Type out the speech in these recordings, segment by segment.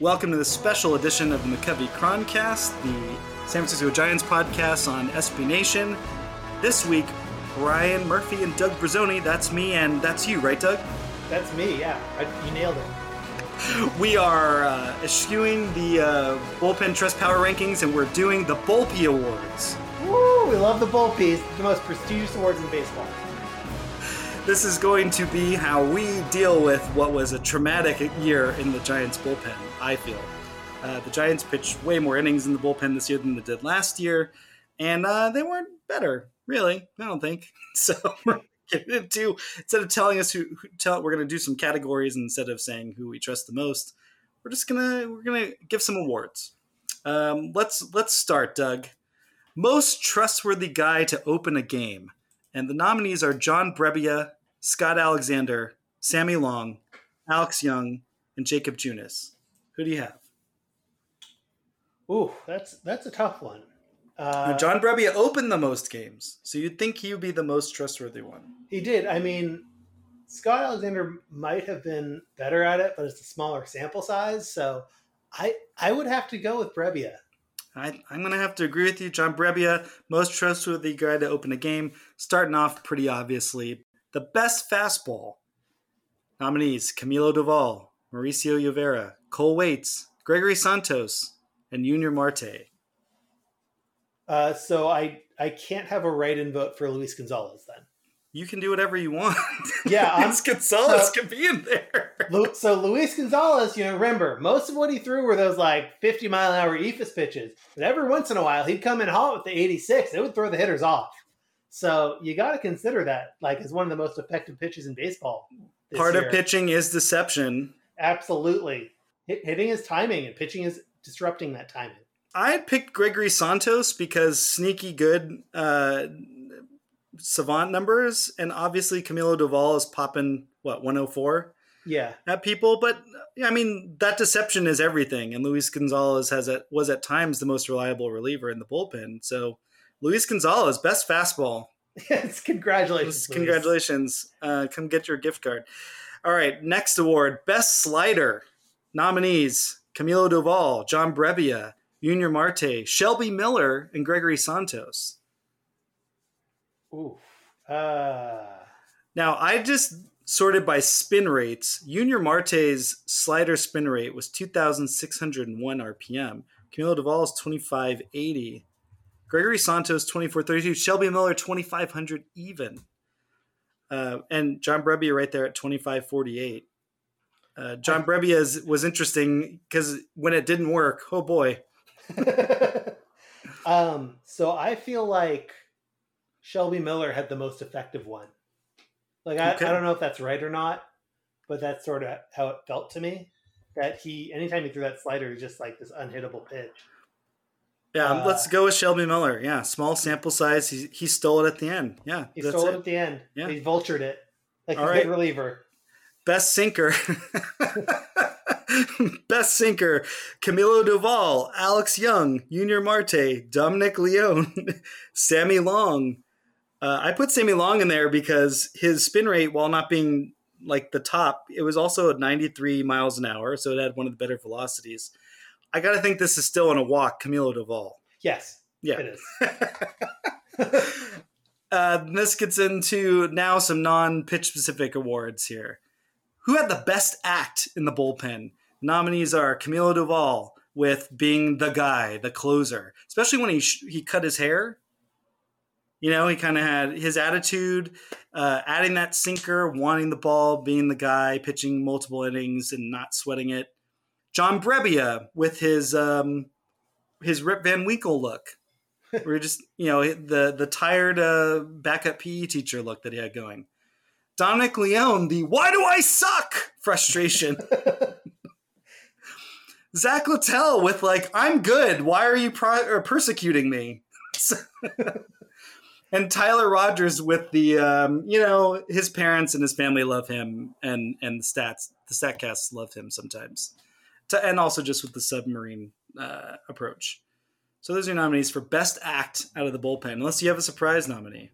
Welcome to the special edition of the McCovey Chroncast, the San Francisco Giants podcast on SB Nation. This week, Brian Murphy and Doug Brazzoni. That's me and that's you, right, Doug? That's me, yeah. I, you nailed it. We are uh, eschewing the uh, bullpen trust power rankings and we're doing the Bullpy Awards. Woo! We love the Bullpies, the most prestigious awards in baseball. This is going to be how we deal with what was a traumatic year in the Giants bullpen, I feel. Uh, the Giants pitched way more innings in the bullpen this year than they did last year, and uh, they weren't better, really. I don't think. So we're instead of telling us who, who tell we're going to do some categories instead of saying who we trust the most. We're just gonna we're gonna give some awards. Um, let's let's start, Doug. Most trustworthy guy to open a game. And the nominees are John Brebbia, Scott Alexander, Sammy Long, Alex Young, and Jacob Junis. Who do you have? Ooh, that's that's a tough one. Uh, John Brebbia opened the most games, so you'd think he would be the most trustworthy one. he did. I mean, Scott Alexander might have been better at it, but it's a smaller sample size. So I I would have to go with Brebbia. I, I'm going to have to agree with you. John Brebbia, most trustworthy guy to open a game, starting off pretty obviously. The best fastball nominees Camilo Doval, Mauricio Llovera, Cole Waits, Gregory Santos, and Junior Marte. Uh, so I I can't have a write-in vote for Luis Gonzalez then. You can do whatever you want. Yeah, Luis Gonzalez so- can be in there. So Luis Gonzalez, you know, remember most of what he threw were those like 50 mile an hour eephus pitches, but every once in a while he'd come in hot with the 86. It would throw the hitters off. So you got to consider that like as one of the most effective pitches in baseball. this Part year. of pitching is deception. absolutely Hit, hitting is timing, and pitching is disrupting that timing. I picked Gregory Santos because sneaky good uh, savant numbers, and obviously Camilo Doval is popping what 104 Yeah, at people. But yeah, I mean that deception is everything, and Luis Gonzalez has at, was at times the most reliable reliever in the bullpen. So Luis Gonzalez, best fastball. yes. Congratulations. Congratulations! Uh, come get your gift card. All right, next award, best slider nominees: Camilo Doval, John Brebbia, Junior Marte, Shelby Miller, and Gregory Santos. Ooh, uh, Now, I just sorted by spin rates. Junior Marte's slider spin rate was 2,601 RPM. Camilo Doval is 2,580. Gregory Santos, 2,432. Shelby Miller, 2,500 even. Uh, and John Brebbia right there at 2,548. Uh, John Brebbia is, was interesting because when it didn't work, oh boy. um, so I feel like Shelby Miller had the most effective one. Like I, Okay. I don't know if that's right or not, but that's sort of how it felt to me. That he, anytime he threw that slider, he's just like this unhittable pitch. Yeah, Uh, let's go with Shelby Miller. Yeah, small sample size. He, he stole it at the end. Yeah, He that's stole it. it. at the end. Yeah. He vultured it like All a right. good reliever. Best sinker. Best sinker. Camilo Doval, Alex Young, Junior Marte, Dominic Leone, Sammy Long. Uh, I put Sammy Long in there because his spin rate, while not being like the top, it was also at 93 miles an hour, so it had one of the better velocities. I got to think this is still in a walk, Camilo Doval. Yes, Yeah. It is. uh, this gets into now some non-pitch specific awards here. Who had the best act in the bullpen? Nominees are Camilo Doval with being the guy, the closer, especially when he sh- he cut his hair. You know, he kind of had his attitude, uh, adding that sinker, wanting the ball, being the guy, pitching multiple innings and not sweating it. John Brebbia with his um, his Rip Van Winkle look. We're just you know the the tired uh, backup PE teacher look that he had going. Dominic Leone, the "Why do I suck?" frustration. Zach Littell with like "I'm good. Why are you pro- persecuting me?" and Tyler Rogers with the um, you know his parents and his family love him, and and the stats the Statcasts love him sometimes, to, and also just with the submarine uh, approach. So those are your nominees for best act out of the bullpen, unless you have a surprise nominee.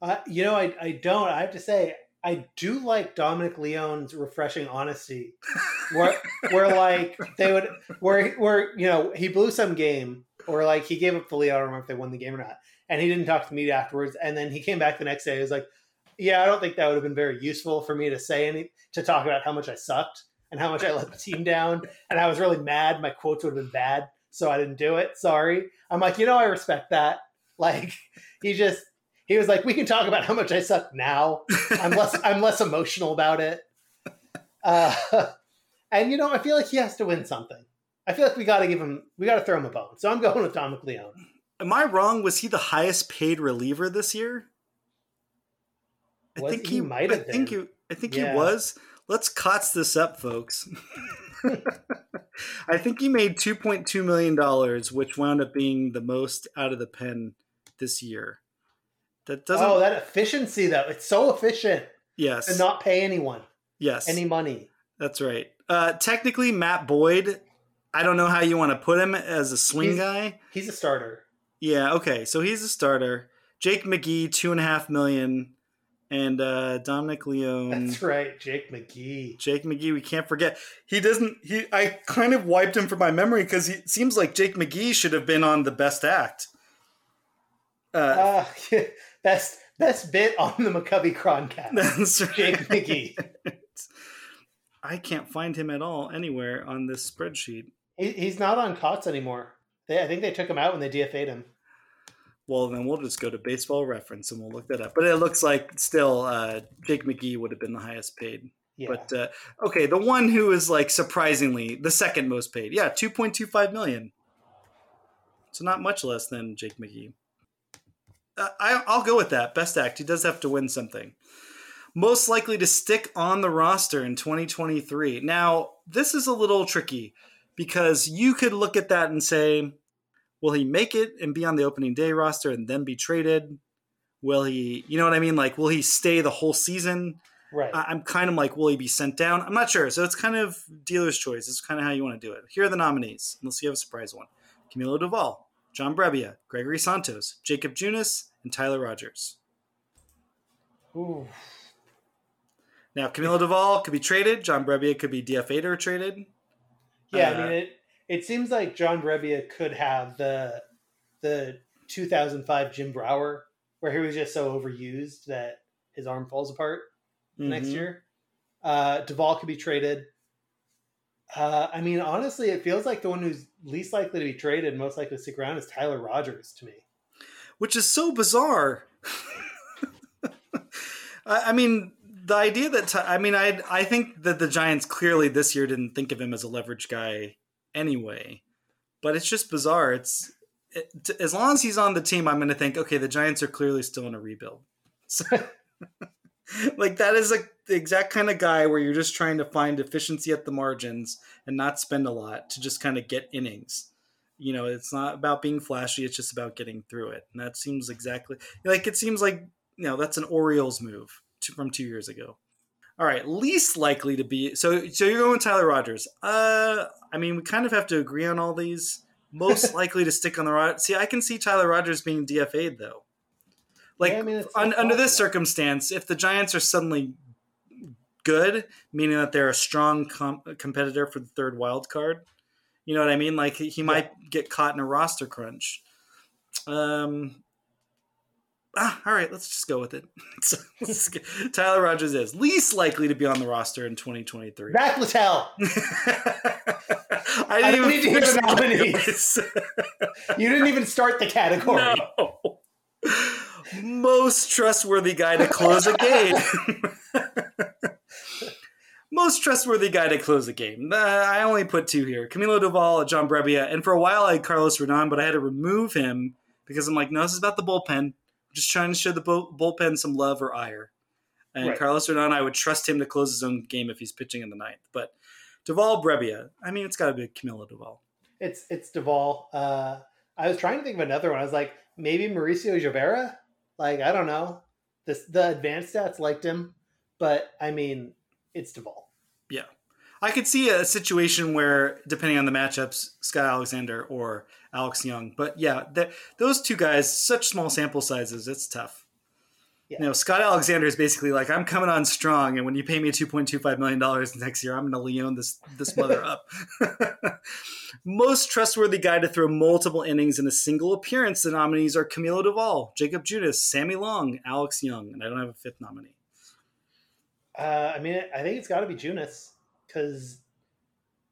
Uh, you know, I, I don't. I have to say, I do like Dominic Leone's refreshing honesty, where where like they would where where you know he blew some game or like he gave up the lead. I don't remember if they won the game or not, and he didn't talk to me afterwards. And then he came back the next day. He was like, "Yeah, I don't think that would have been very useful for me to say any to talk about how much I sucked and how much I let the team down, and I was really mad. My quotes would have been bad." so I didn't do it. Sorry. I'm like, you know, I respect that. Like, he just he was like, we can talk about how much I suck now. I'm less I'm less emotional about it. Uh, and you know, I feel like he has to win something. I feel like we got to give him, we got to throw him a bone. So I'm going with Dominic Leone. Am I wrong? Was he the highest paid reliever this year? I Was think he? he, Might I have think been. he, I think Yeah. he was. Let's cots this up, folks. I think he made two point two million dollars, which wound up being the most out of the pen this year. That doesn't. oh, that efficiency though. It's so efficient yes. And not pay anyone yes. any money. That's right. Uh, technically, Matt Boyd. I don't know how you want to put him as a swing He's- guy. He's a starter. Yeah. Okay. So he's a starter. Jake McGee, two and a half million, and uh, Dominic Leone. That's right, Jake McGee. Jake McGee, we can't forget. He doesn't. He. I kind of wiped him from my memory because he seems like Jake McGee should have been on the best act. Uh, Uh, best best bit on the McCovey Chroncast. that's right. Jake McGee. I can't find him at all anywhere on this spreadsheet. He, he's not on COTS anymore. They, I think they took him out when they DFA'd him. Well, then we'll just go to Baseball Reference and we'll look that up. But it looks like still uh, Jake McGee would have been the highest paid. Yeah. But uh, okay, the one who is like surprisingly the second most paid, yeah, two point two five million. So not much less than Jake McGee. Uh, I, I'll go with that. Best act. He does have to win something. Most likely to stick on the roster in 2023. Now, this is a little tricky because you could look at that and say, will he make it and be on the opening day roster and then be traded? Will he, you know what I mean? Like, will he stay the whole season? right. I- I'm kind of like, will he be sent down? I'm not sure. So it's kind of dealer's choice. It's kind of how you want to do it. Here are the nominees, unless you have a surprise one Camilo Doval, John Brebbia, Gregory Santos, Jacob Junis, and Tyler Rogers. Ooh. Now, Camilo Doval could be traded. John Brebbia could be DFA'd or traded. Yeah, I Uh, mean it. It seems like John Brebbia could have the the 2005 Jim Brower, where he was just so overused that his arm falls apart next Mhm. year. Uh, Doval could be traded. Uh, I mean, honestly, it feels like the one who's least likely to be traded, most likely to stick around, is Tyler Rogers to me. which is so bizarre. I, I mean, the idea that I mean, I I think that the Giants clearly this year didn't think of him as a leverage guy anyway, but it's just bizarre. It's it, t- as long as he's on the team, I'm going to think, okay, the Giants are clearly still in a rebuild. So, like that is like the exact kind of guy where you're just trying to find efficiency at the margins and not spend a lot to just kind of get innings you know it's not about being flashy it's just about getting through it and that seems exactly like it seems like you know that's an orioles move to, from two years ago all right least likely to be so so you're going with tyler rogers uh i mean we kind of have to agree on all these most likely to stick on the rod see i can see tyler rogers being dfa'd though like Yeah, I mean, un, under this circumstance if the giants are suddenly good meaning that they're a strong com- competitor for the third wild card you know what I mean? Like he might get caught in a roster crunch. Um. Ah, all right, let's just go with it. So, Tyler Rogers is least likely to be on the roster in 2023. Zach Littell. I I didn't don't even need to hear the the nominees. You didn't even start the category. No. Most trustworthy guy to close a game. Most trustworthy guy to close a game. Uh, I only put two here: Camilo Doval, John Brebbia, and for a while I had Carlos Rodon, but I had to remove him because I'm like, no, this is about the bullpen. Just trying to show the bullpen some love or ire. And Right. Carlos Rodon, I would trust him to close his own game if he's pitching in the ninth. But Doval, Brebbia, I mean, it's got to be Camilo Doval. It's it's Doval. Uh, I was trying to think of another one. I was like, maybe Mauricio Llovera. Like I don't know. This the advanced stats liked him, but I mean, it's Doval. Yeah. I could see a situation where, depending on the matchups, Scott Alexander or Alex Young. But yeah, th- those two guys, such small sample sizes, it's tough. Yeah. You know, Scott Alexander is basically like, I'm coming on strong, and when you pay me $2.25 million next year, I'm going to Leon this, this mother up. Most trustworthy guy to throw multiple innings in a single appearance, the nominees are Camilo Doval, Jacob Junis, Sammy Long, Alex Young, and I don't have a fifth nominee. Uh, I mean, I think it's got to be Junis because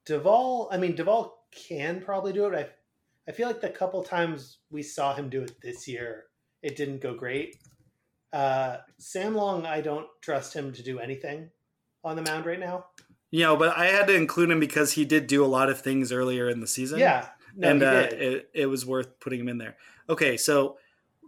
Doval. I mean, Doval can probably do it. I I feel like the couple times we saw him do it this year, it didn't go great. Uh, Sam Long, I don't trust him to do anything on the mound right now. You know, but I had to include him because he did do a lot of things earlier in the season. Yeah, no, and uh, it, it was worth putting him in there. Okay, so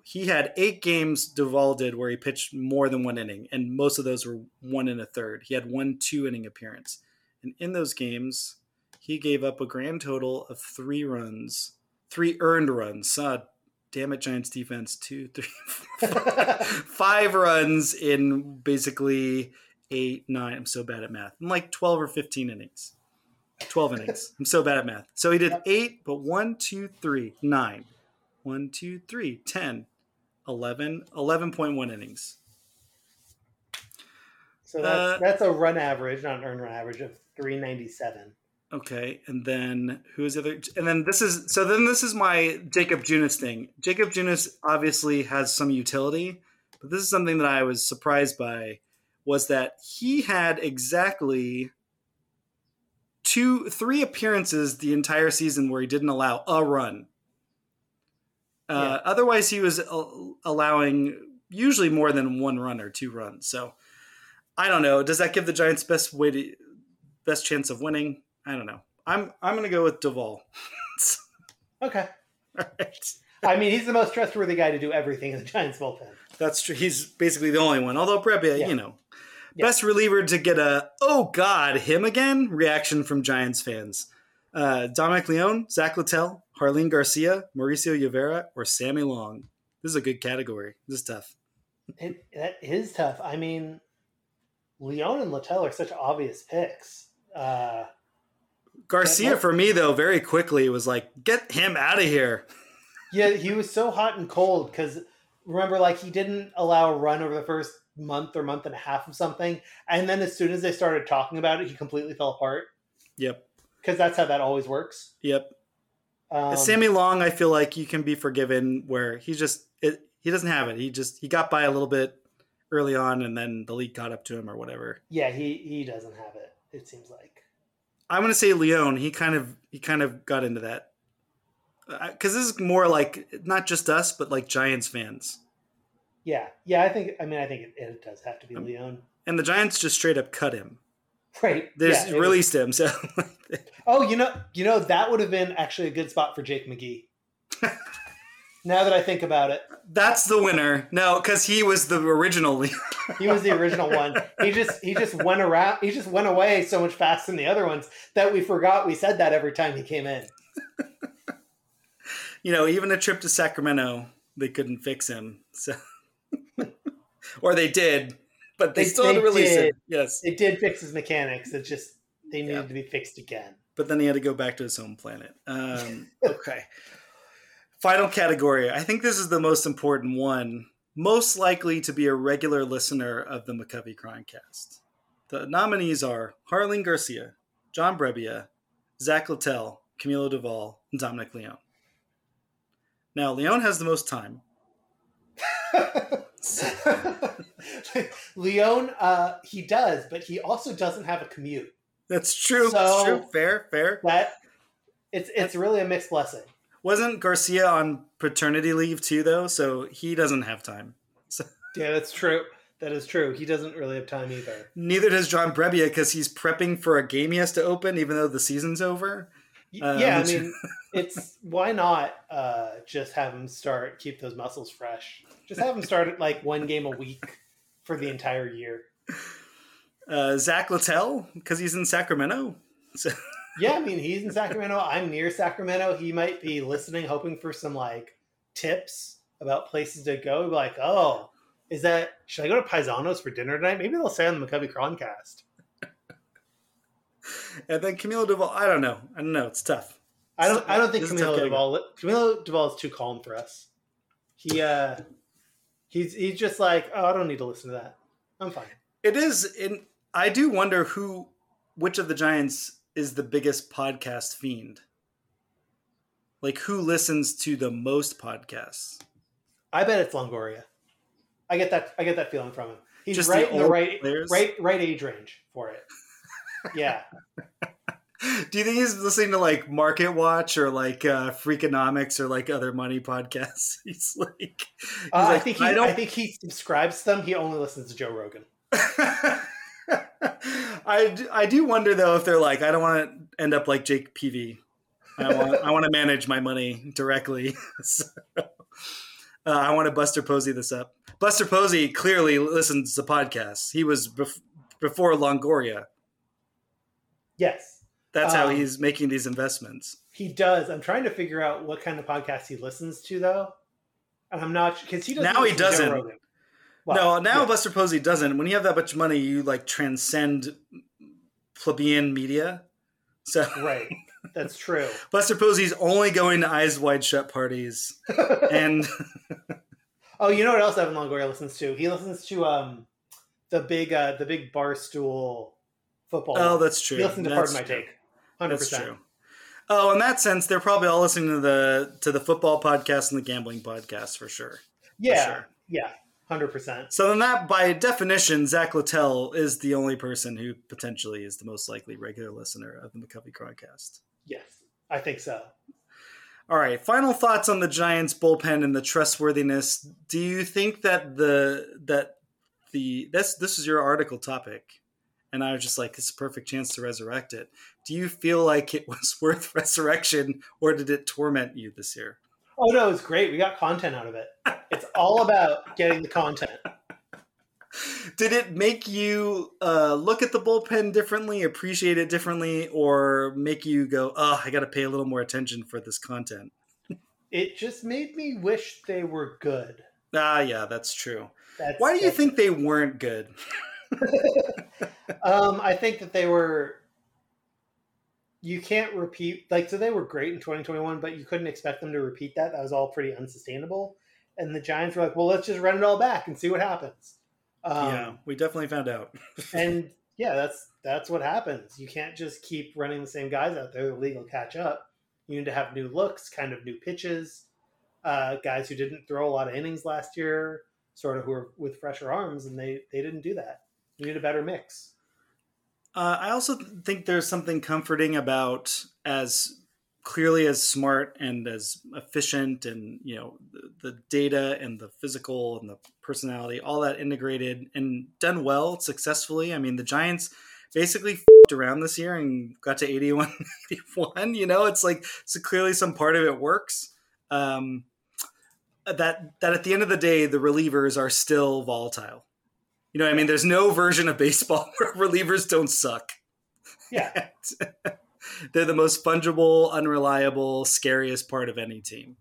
he had eight games Doval did where he pitched more than one inning, and most of those were one and a third. He had one two inning appearance, and in those games, he gave up a grand total of three runs, three earned runs. Uh, damn it, Giants defense! Two, three, four, five runs in basically eight, nine. I'm so bad at math. In like twelve or fifteen innings. 12 innings. I'm so bad at math. So he did eight, but one, two, three, nine. One, two, three, 10, 11, 11.1 innings. so that's uh, that's a run average, not an earned run average of three ninety seven. Okay. And then who's the other? And then this is, so then this is my Jacob Junis thing. Jacob Junis obviously has some utility, but this is something that I was surprised by was that he had exactly two, three appearances the entire season where he didn't allow a run. Uh, Otherwise, he was allowing usually more than one run or two runs. So I don't know. Does that give the Giants best way to best chance of winning? I don't know. I'm I'm gonna go with Doval. Okay, All right. I mean he's the most trustworthy guy to do everything in the Giants bullpen. That's true. He's basically the only one. Although Brebbia, Yeah. you know, Yeah. best reliever to get a "Oh God, him again" reaction from Giants fans. Uh, Dominic Leone, Zach Littell, Jarlin Garcia, Mauricio Llovera, or Sammy Long. This is a good category. This is tough. It, that is tough. I mean, Leon and Littell are such obvious picks. Uh, Garcia Yeah, for me though, very quickly was like, "Get him out of here." yeah, he was so hot and cold because remember, like he didn't allow a run over the first month or month and a half of something, and then as soon as they started talking about it, he completely fell apart Yep, because that's how that always works. yep. Um, Sammy Long, I feel like you can be forgiven where he just it, he doesn't have it. He just he got by a little bit early on, and then the league caught up to him or whatever. yeah, he he doesn't have it. It seems like. I'm gonna say Leone. He kind of he kind of got into that because this is more like not just us, but like Giants fans. Yeah, yeah. I think. I mean, I think it, it does have to be Um, Leon. And the Giants just straight up cut him. Right. They yeah, it was- released him. So Oh, you know, you know that would have been actually a good spot for Jake McGee. now that I think about it, that's the winner. No, because he was the original. He was the original one. He just he just went around. He just went away so much faster than the other ones that we forgot we said that every time he came in. you know, even a trip to Sacramento, they couldn't fix him. So, or they did, but they, They- still had to release did. him. Yes, It did fix his mechanics. It just they needed Yeah. to be fixed again. but then he had to go back to his home planet. Um, okay. Final category. I think this is the most important one. Most likely to be a regular listener of the McCovey Chroncast. The nominees are Jarlin Garcia, John Brebbia, Zach Littell, Camilo Doval, and Dominic Leone. Now, Leon has the most time. Leon, uh, he does, but he also doesn't have a commute. That's true. So- That's true. Fair, fair. That it's it's really a mixed blessing. Wasn't Garcia on paternity leave too, though? So he doesn't have time. So Yeah, that's true. That is true. He doesn't really have time either. neither does John Brebbia because he's prepping for a game he has to open, even though the season's over. Uh, yeah, I mean, it's why not uh, just have him start, keep those muscles fresh. Just have him start at like one game a week for the entire year. Uh, Zach Littell because he's in Sacramento. So Yeah, I mean, he's in Sacramento. I'm near Sacramento. He might be listening, hoping for some like tips about places to go. Like, oh, is that should I go to Paisanos for dinner tonight? Maybe they'll say on the McCovey Chroncast. and then Camilo Doval. I don't know. I don't know. It's tough. I don't. I don't think This is tough Camilo Doval. Camilo Doval is too calm for us. He uh, he's he's just like, oh, I don't need to listen to that. I'm fine. It is. In I do wonder who, which of the Giants is the biggest podcast fiend. Like who listens to the most podcasts? I bet it's Longoria. I get that. I get that feeling from him. He's Just the right in the right, players? right, right age range for it. Yeah, Do you think he's listening to like Market Watch or like uh, Freakonomics or like other money podcasts? He's like, he's uh, I think he. I I, don't. think he subscribes to them. He only listens to Joe Rogan. I, d- I do wonder though if they're like I don't want to end up like Jake Peavy. I want I want to manage my money directly. so, uh, I want to Buster Posey this up. Buster Posey clearly listens to podcasts. He was bef- before Longoria. Yes, That's how Um, he's making these investments. he does. I'm trying to figure out what kind of podcast he listens to though, and I'm not because he doesn't. Now he listen to Joe doesn't. Rogan. no, now yeah. Buster Posey doesn't. When you have that much money, you like transcend plebeian media. So right. That's true. Buster Posey's only going to eyes wide shut parties, and Oh, you know what else Evan Longoria listens to? He listens to um the big uh the big bar stool football. Oh, that's true. He listens to That's Pardon My. Take. Hundred percent. true. Oh, in that sense, they're probably all listening to the to the football podcast and the gambling podcast for sure. Yeah, sure. yeah, hundred percent. So then, that by definition, Zach Littell is the only person who potentially is the most likely regular listener of the McCovey Chroncast. Yes, I think so. All right, final thoughts on the Giants bullpen and the trustworthiness. Do you think that the that the this this is your article topic, and I was just like, it's a perfect chance to resurrect it. Do you feel like it was worth resurrection, or did it torment you this year? Oh no, it's great. We got content out of it. It's all about getting the content. Did it make you uh, look at the bullpen differently, appreciate it differently, or make you go, "Oh, I got to pay a little more attention for this content"? It just made me wish they were good. Ah, yeah, that's true. That's, Why do you think they weren't good? Um, I think that they were. You can't repeat like so they were great in 2021, but you couldn't expect them to repeat that. That was all pretty unsustainable. And the Giants were like, "Well, let's just run it all back and see what happens." Um, yeah, we definitely found out. and yeah, that's that's what happens. You can't just keep running the same guys out there. The league will catch up. You need to have new looks, kind of new pitches. Uh, guys who didn't throw a lot of innings last year, sort of who are with fresher arms, and they they didn't do that. You need a better mix. Uh, I also think there's something comforting about as clearly as smart and as efficient and you know the, the data and the physical and the personality all that integrated and done well successfully. I mean the giants basically around this year and got to 81 81 you know? It's like so clearly some part of it works. Um, that that at the end of the day the relievers are still volatile you know what i mean there's no version of baseball where relievers don't suck Yeah, they're the most fungible, unreliable, scariest part of any team.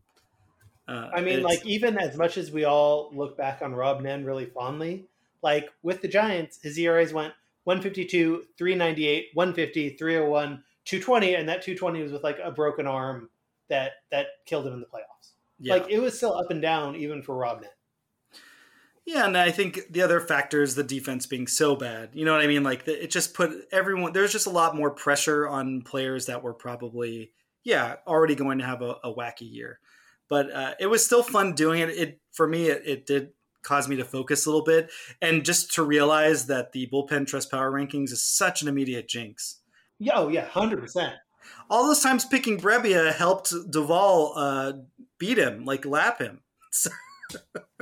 Uh, I mean, like even as much as we all look back on Rob Nen really fondly, like with the Giants, his ERAs went 152, 398, 150, 301, 220, and that 220 was with like a broken arm that that killed him in the playoffs. yeah. Like it was still up and down even for Rob Nen. Yeah, and I think the other factor is the defense being so bad. You know what I mean? Like it just put everyone. There's just a lot more pressure on players that were probably yeah already going to have a, a wacky year. but uh, it was still fun doing it. It for me, it, it did cause me to focus a little bit and just to realize that the bullpen trust power rankings is such an immediate jinx. Yeah, oh yeah, hundred percent. All those times picking Brebbia helped Doval uh, beat him, like lap him.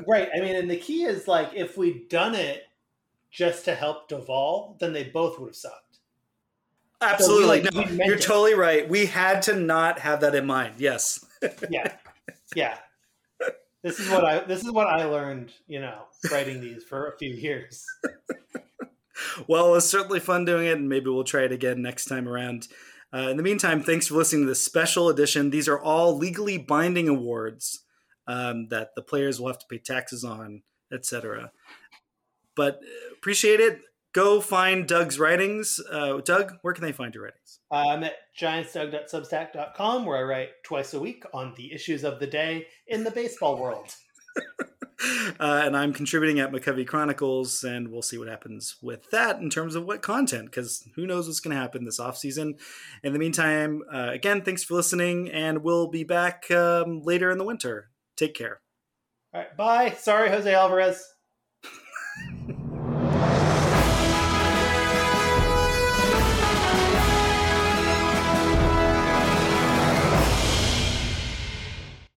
right. I mean, and the key is like if we'd done it just to help Doval, then they both would have sucked. Absolutely. So we, like, no, you're it. totally right. We had to not have that in mind. Yes. yeah. Yeah. This is what I this is what I learned, you know, writing these for a few years. well, it was certainly fun doing it, and maybe we'll try it again next time around. Uh, in the meantime, thanks for listening to this special edition. These are all legally binding awards um, that the players will have to pay taxes on, etc. But uh, appreciate it. Go find Doug's writings. Uh, Doug, where can they find your writings? I'm at giantsdoug.substack.com, where I write twice a week on the issues of the day in the baseball world. uh, and I'm contributing at McCovey Chronicles, and we'll see what happens with that in terms of what content, because who knows what's going to happen this off season. In the meantime, uh, again, thanks for listening, and we'll be back um, later in the winter. Take care. All right, bye. Sorry, Jose Alvarez.